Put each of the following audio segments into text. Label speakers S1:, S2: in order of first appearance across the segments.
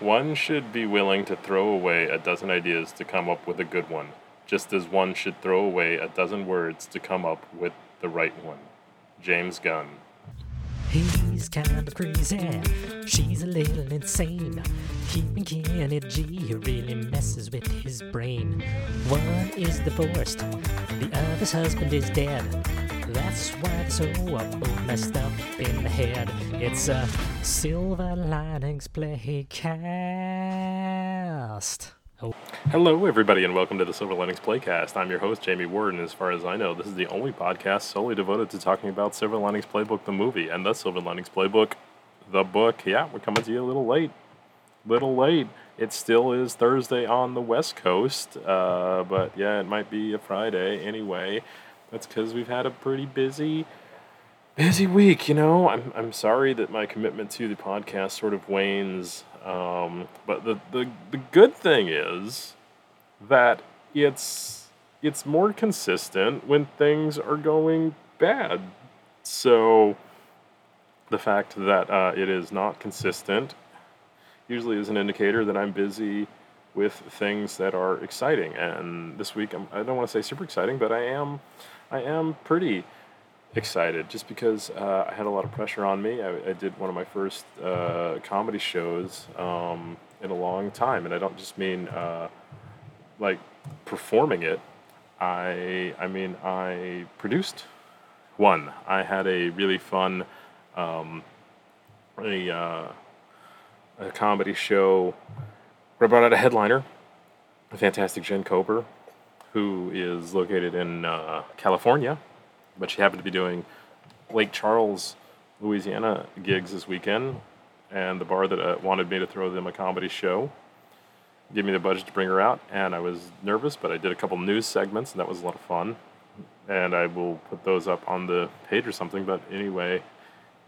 S1: One should be willing to throw away a dozen ideas to come up with a good one, just as one should throw away a dozen words to come up with the right one. James Gunn.
S2: He's kind of crazy. She's a little insane. Keeping Kenny G really messes with his brain. One is divorced, the other's husband is dead. That's why they're so messed up in the head. It's a Silver Linings Playcast.
S1: Hello, everybody, and welcome to the Silver Linings Playcast. I'm your host, Jamie Ward, and as far as I know, this is the only podcast solely devoted to talking about Silver Linings Playbook, the movie, and the Silver Linings Playbook, the book. Yeah, we're coming to you a little late. Little late. It still is Thursday on the West Coast, uh, but yeah, it might be a Friday anyway. That's because we've had a pretty busy, busy week. You know, I'm I'm sorry that my commitment to the podcast sort of wanes. Um, but the, the the good thing is that it's it's more consistent when things are going bad. So the fact that uh, it is not consistent usually is an indicator that I'm busy with things that are exciting. And this week, I'm, I don't want to say super exciting, but I am, I am pretty excited just because uh, I had a lot of pressure on me. I, I did one of my first uh, comedy shows um, in a long time, and I don't just mean uh, like performing it. I, I mean, I produced one. I had a really fun, um, a, uh, a comedy show where I brought out a headliner, a fantastic Jen Kober, who is located in uh, California, but she happened to be doing Lake Charles, Louisiana gigs this weekend, and the bar that uh, wanted me to throw them a comedy show gave me the budget to bring her out, and I was nervous, but I did a couple news segments, and that was a lot of fun. And I will put those up on the page or something. But anyway,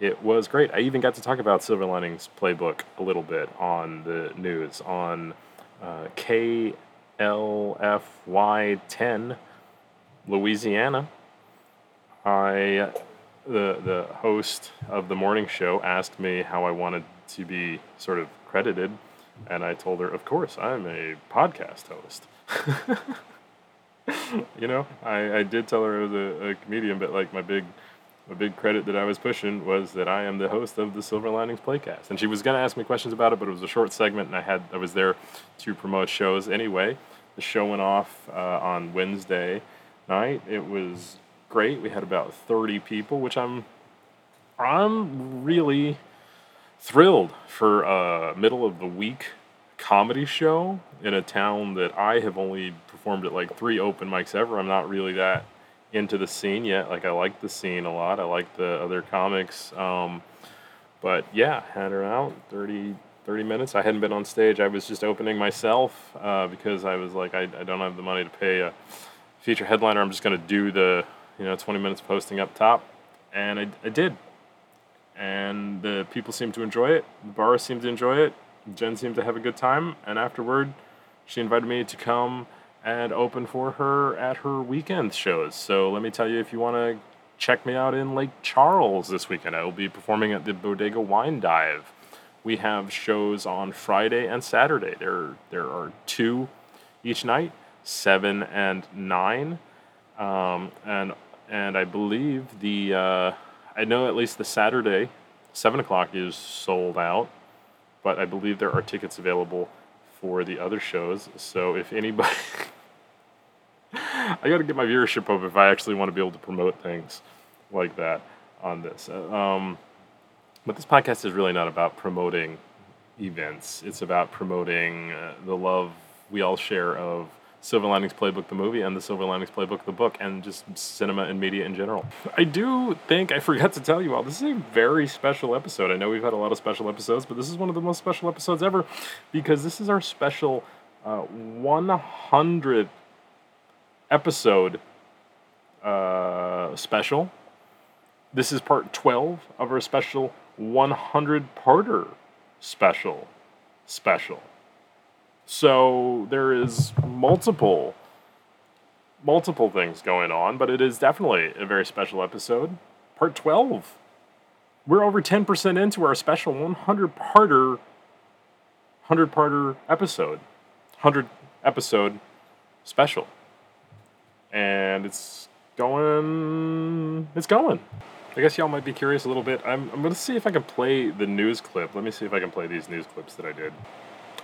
S1: it was great. I even got to talk about Silver Linings Playbook a little bit on the news on uh, KLFY 10, Louisiana. I the the host of the morning show asked me how I wanted to be sort of credited, and I told her, of course, I'm a podcast host. you know, I, I did tell her I was a, a comedian, but like my big a big credit that I was pushing was that I am the host of the Silver Linings Playcast. And she was going to ask me questions about it, but it was a short segment, and I had I was there to promote shows anyway. The show went off uh, on Wednesday night. It was great. We had about 30 people, which I'm I'm really thrilled for a middle of the week comedy show in a town that I have only performed at like three open mics ever. I'm not really that into the scene yet. Like I like the scene a lot. I like the other comics. Um, but yeah, had her out 30, 30 minutes. I hadn't been on stage. I was just opening myself uh, because I was like, I, I don't have the money to pay a feature headliner. I'm just going to do the, you know, 20 minutes posting up top. And I, I did. And the people seemed to enjoy it. The bar seemed to enjoy it. Jen seemed to have a good time. And afterward, she invited me to come and open for her at her weekend shows. So let me tell you, if you want to check me out in Lake Charles this weekend, I will be performing at the Bodega Wine Dive. We have shows on Friday and Saturday. There, there are two each night, seven and nine, um, and and I believe the uh, I know at least the Saturday, seven o'clock is sold out, but I believe there are tickets available for the other shows. So if anybody, I got to get my viewership up if I actually want to be able to promote things like that on this. Um, but this podcast is really not about promoting events. It's about promoting uh, the love we all share of Silver Linings Playbook the movie and the Silver Linings Playbook the book and just cinema and media in general. I do think I forgot to tell you all this is a very special episode. I know we've had a lot of special episodes, but this is one of the most special episodes ever because this is our special uh, 100th episode uh, special. This is part 12 of our special 100 parter special special. So there is multiple multiple things going on, but it is definitely a very special episode. Part 12. We're over 10% into our special 100 parter hundred parter episode, hundred episode special, and it's going. It's going. I guess y'all might be curious a little bit. I'm, I'm going to see if I can play the news clip. Let me see if I can play these news clips that I did.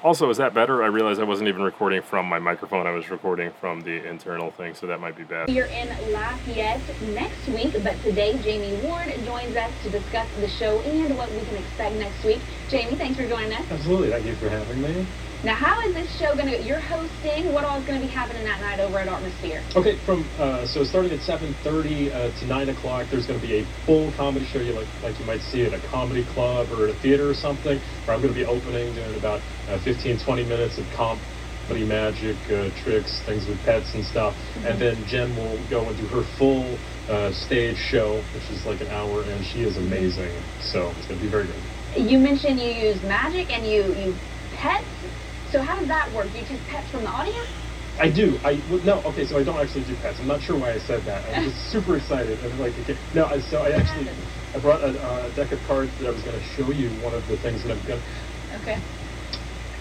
S1: Also, is that better? I realized I wasn't even recording from my microphone. I was recording from the internal thing, so that might be bad.
S3: We are in Lafayette next week, but today Jamie Ward joins us to discuss the show and what we can expect next week. Jamie, thanks for joining us.
S4: Absolutely. Thank you for having me.
S3: Now, how is this show going to? You're hosting. What all is going to be happening that night over at Artmosphere?
S4: Okay, from uh, so starting at 7:30 uh, to 9 o'clock, there's going to be a full comedy show, you like like you might see at a comedy club or at a theater or something. Where I'm going to be opening, doing about uh, 15, 20 minutes of comp comedy magic uh, tricks, things with pets and stuff, and then Jen will go and do her full uh, stage show, which is like an hour, and she is amazing. So it's going to be very good.
S3: You mentioned you use magic and you you pets. So how does that work? Do you take pets from the audience?
S4: I do. I well, no. Okay, so I don't actually do pets. I'm not sure why I said that. I was just super excited. I'm like, okay. no. I- So I actually, I brought a, a deck of cards that I was going to show you one of the things that I've got,
S3: Okay.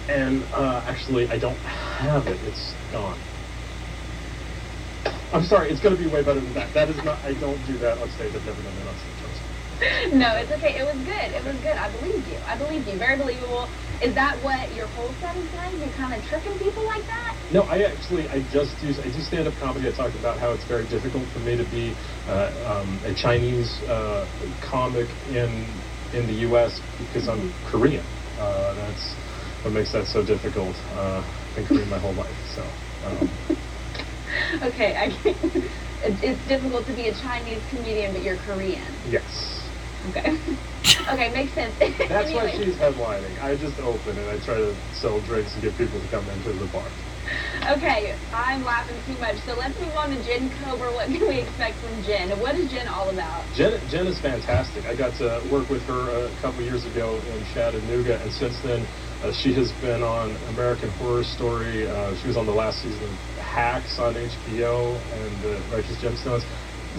S4: and uh, actually I don't have it. It's gone. I'm sorry. It's going to be way better than that. That is not. I don't do that on stage. I've never done that on stage.
S3: No, it's okay. It was good. It was good. I believed you. I believed you. Very believable. Is that what your whole set is like? You're kind of tricking people like that?
S4: No, I actually I just do I do stand up comedy. I talked about how it's very difficult for me to be uh, um, a Chinese uh, comic in in the U.S. because I'm Korean. Uh, that's what makes that so difficult. Uh, I've been Korean my whole life, so. Um,
S3: Okay, I. It's difficult to be a Chinese comedian, but you're Korean.
S4: yes,
S3: Okay. okay, makes sense.
S4: that's why
S3: Anyway.
S4: she's headlining. I just open and I try to sell drinks and get people to come into the bar.
S3: Okay, I'm laughing too much. So let's move on to Jen Kober. What can we expect from Jen? What is Jen all about?
S4: Jen, Jen is fantastic. I got to work with her a couple years ago in Chattanooga, and since then, uh, she has been on American Horror Story. Uh, she was on the last season of Hacks on HBO and uh, Righteous Gemstones.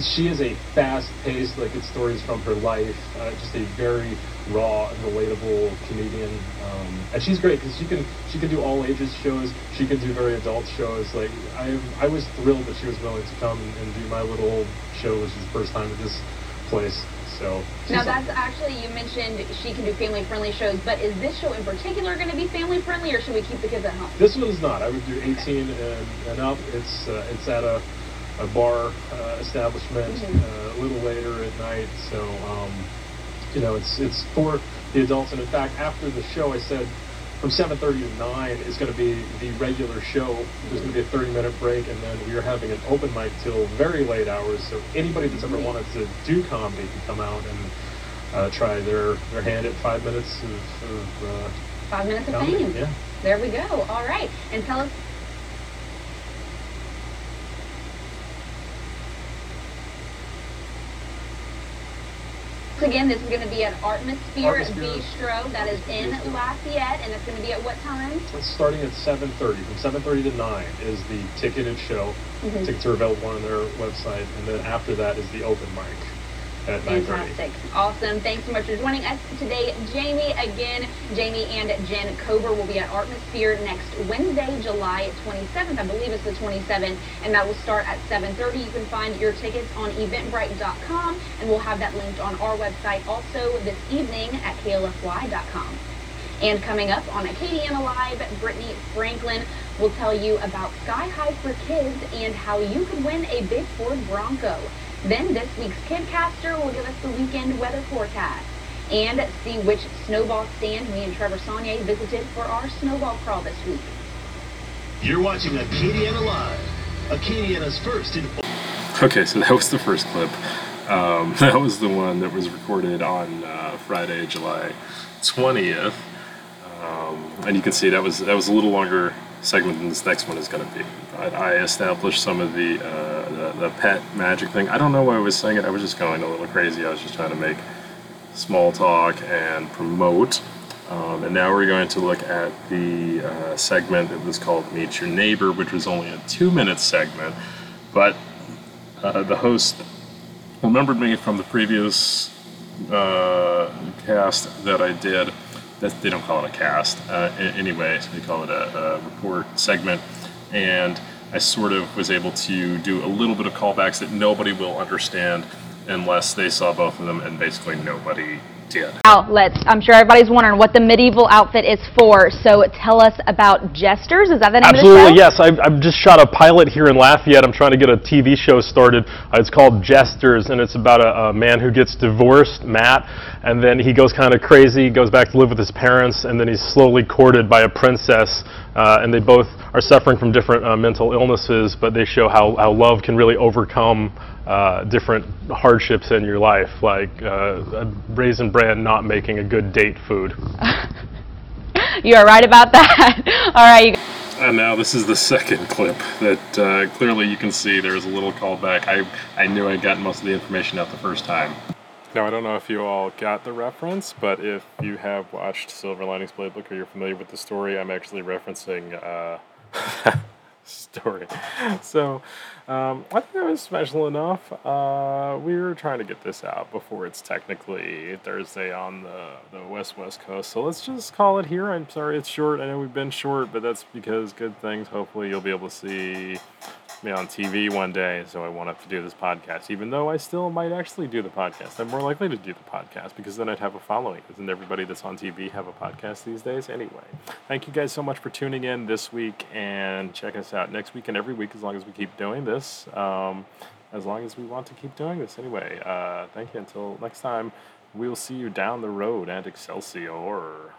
S4: She is a fast-paced, like it's stories from her life. Uh, just a very raw and relatable comedian, um, and she's great because she can she can do all ages shows. She can do very adult shows. Like I I was thrilled that she was willing to come and do my little show, which is the first time at this place. So
S3: Now that's actually you mentioned she can do family friendly shows, but is this show in particular going to be family friendly, or should we keep the kids at home?
S4: This one's not. I would do 18 and, and up. It's uh, it's at a, a bar uh, establishment
S3: Mhm.
S4: uh, a little later at night. So um, you know, it's it's for the adults. And in fact, after the show, I said from 7:30 to 9 is going to be the regular show. There's going to be a 30 minute break, and then we are having an open mic till very late hours. So anybody that's ever wanted to do comedy can come out and uh, try their their hand at five minutes of, of uh,
S3: Five minutes of
S4: comedy.
S3: fame.
S4: Yeah.
S3: There we go. All right, and tell us. Again, this is going to be an Artmosphere
S4: Artmosphere.
S3: Bistro. That is in Lafayette, and it's going to be at what time?
S4: It's starting at 7.30. From 7.30 to 9 is the ticketed show.
S3: Mhm.
S4: Tickets are available on their website. And then after that is the open mic at 9.30.
S3: Fantastic. Awesome. Thanks so much for joining us today, Jamie. Again, Jamie and Jen Kober will be at Artmosphere next Wednesday, July 27th. I believe it's the 27th, and that will start at 7.30. You can find your tickets on eventbrite.com, and we'll have that linked on our website also this evening at klfy.com. And coming up on Acadiana Live, Brittany Franklin will tell you about Sky High for Kids and how you could win a big Ford Bronco. Then this week's Kidcaster will give us the weekend weather forecast and see which snowball stand me and Trevor Saunier visited for our snowball crawl this week.
S5: You're watching Acadiana Live, Acadiana's first and
S1: Okay, so that was the first clip. Um, that was the one that was recorded on uh, Friday, July 20th. Um, and you can see that was that was a little longer segment than this next one is going to be. I, I established some of the, uh, the pet magic thing. I don't know why I was saying it. I was just going a little crazy. I was just trying to make small talk and promote. Um, and now we're going to look at the uh, segment that was called Meet Your Neighbor, which was only a two minute segment. But uh, the host remembered me from the previous uh, cast that I did that they don't call it a cast uh, anyway. They call it a, a report segment, and I sort of was able to do a little bit of callbacks that nobody will understand unless they saw both of them, and basically nobody did.
S3: Outlets. I'm sure everybody's wondering what the medieval outfit is for. So tell us about Jesters. Is that the name
S4: Absolutely,
S3: of the show?
S4: yes. I've, I've just shot a pilot here in Lafayette. I'm trying to get a TV show started. Uh, it's called Jesters, and it's about a, a man who gets divorced, Matt, and then he goes kind of crazy, goes back to live with his parents, and then he's slowly courted by a princess. Uh, and they both are suffering from different uh, mental illnesses, but they show how, how love can really overcome uh, different hardships in your life, like uh, a raisin bran not making a good date food.
S3: You are right about that. All right, you guys.
S1: And now this is the second clip that uh, clearly you can see there's a little callback. I, I knew I'd gotten most of the information out the first time. Now, I don't know if you all got the reference, but if you have watched Silver Linings Playbook or you're familiar with the story, I'm actually referencing uh, story. So um, I think that was special enough. Uh, we were trying to get this out before it's technically Thursday on the, the West West Coast. So let's just call it here. I'm sorry it's short. I know we've been short, but that's because good things. Hopefully you'll be able to see me on TV one day, so I won't have to do this podcast, even though I still might actually do the podcast. I'm more likely to do the podcast because then I'd have a following. Doesn't everybody that's on TV have a podcast these days? Anyway, thank you guys so much for tuning in this week and check us out next week and every week as long as we keep doing this. Um, as long as we want to keep doing this anyway. Uh, thank you. Until next time, we'll see you down the road and Excelsior.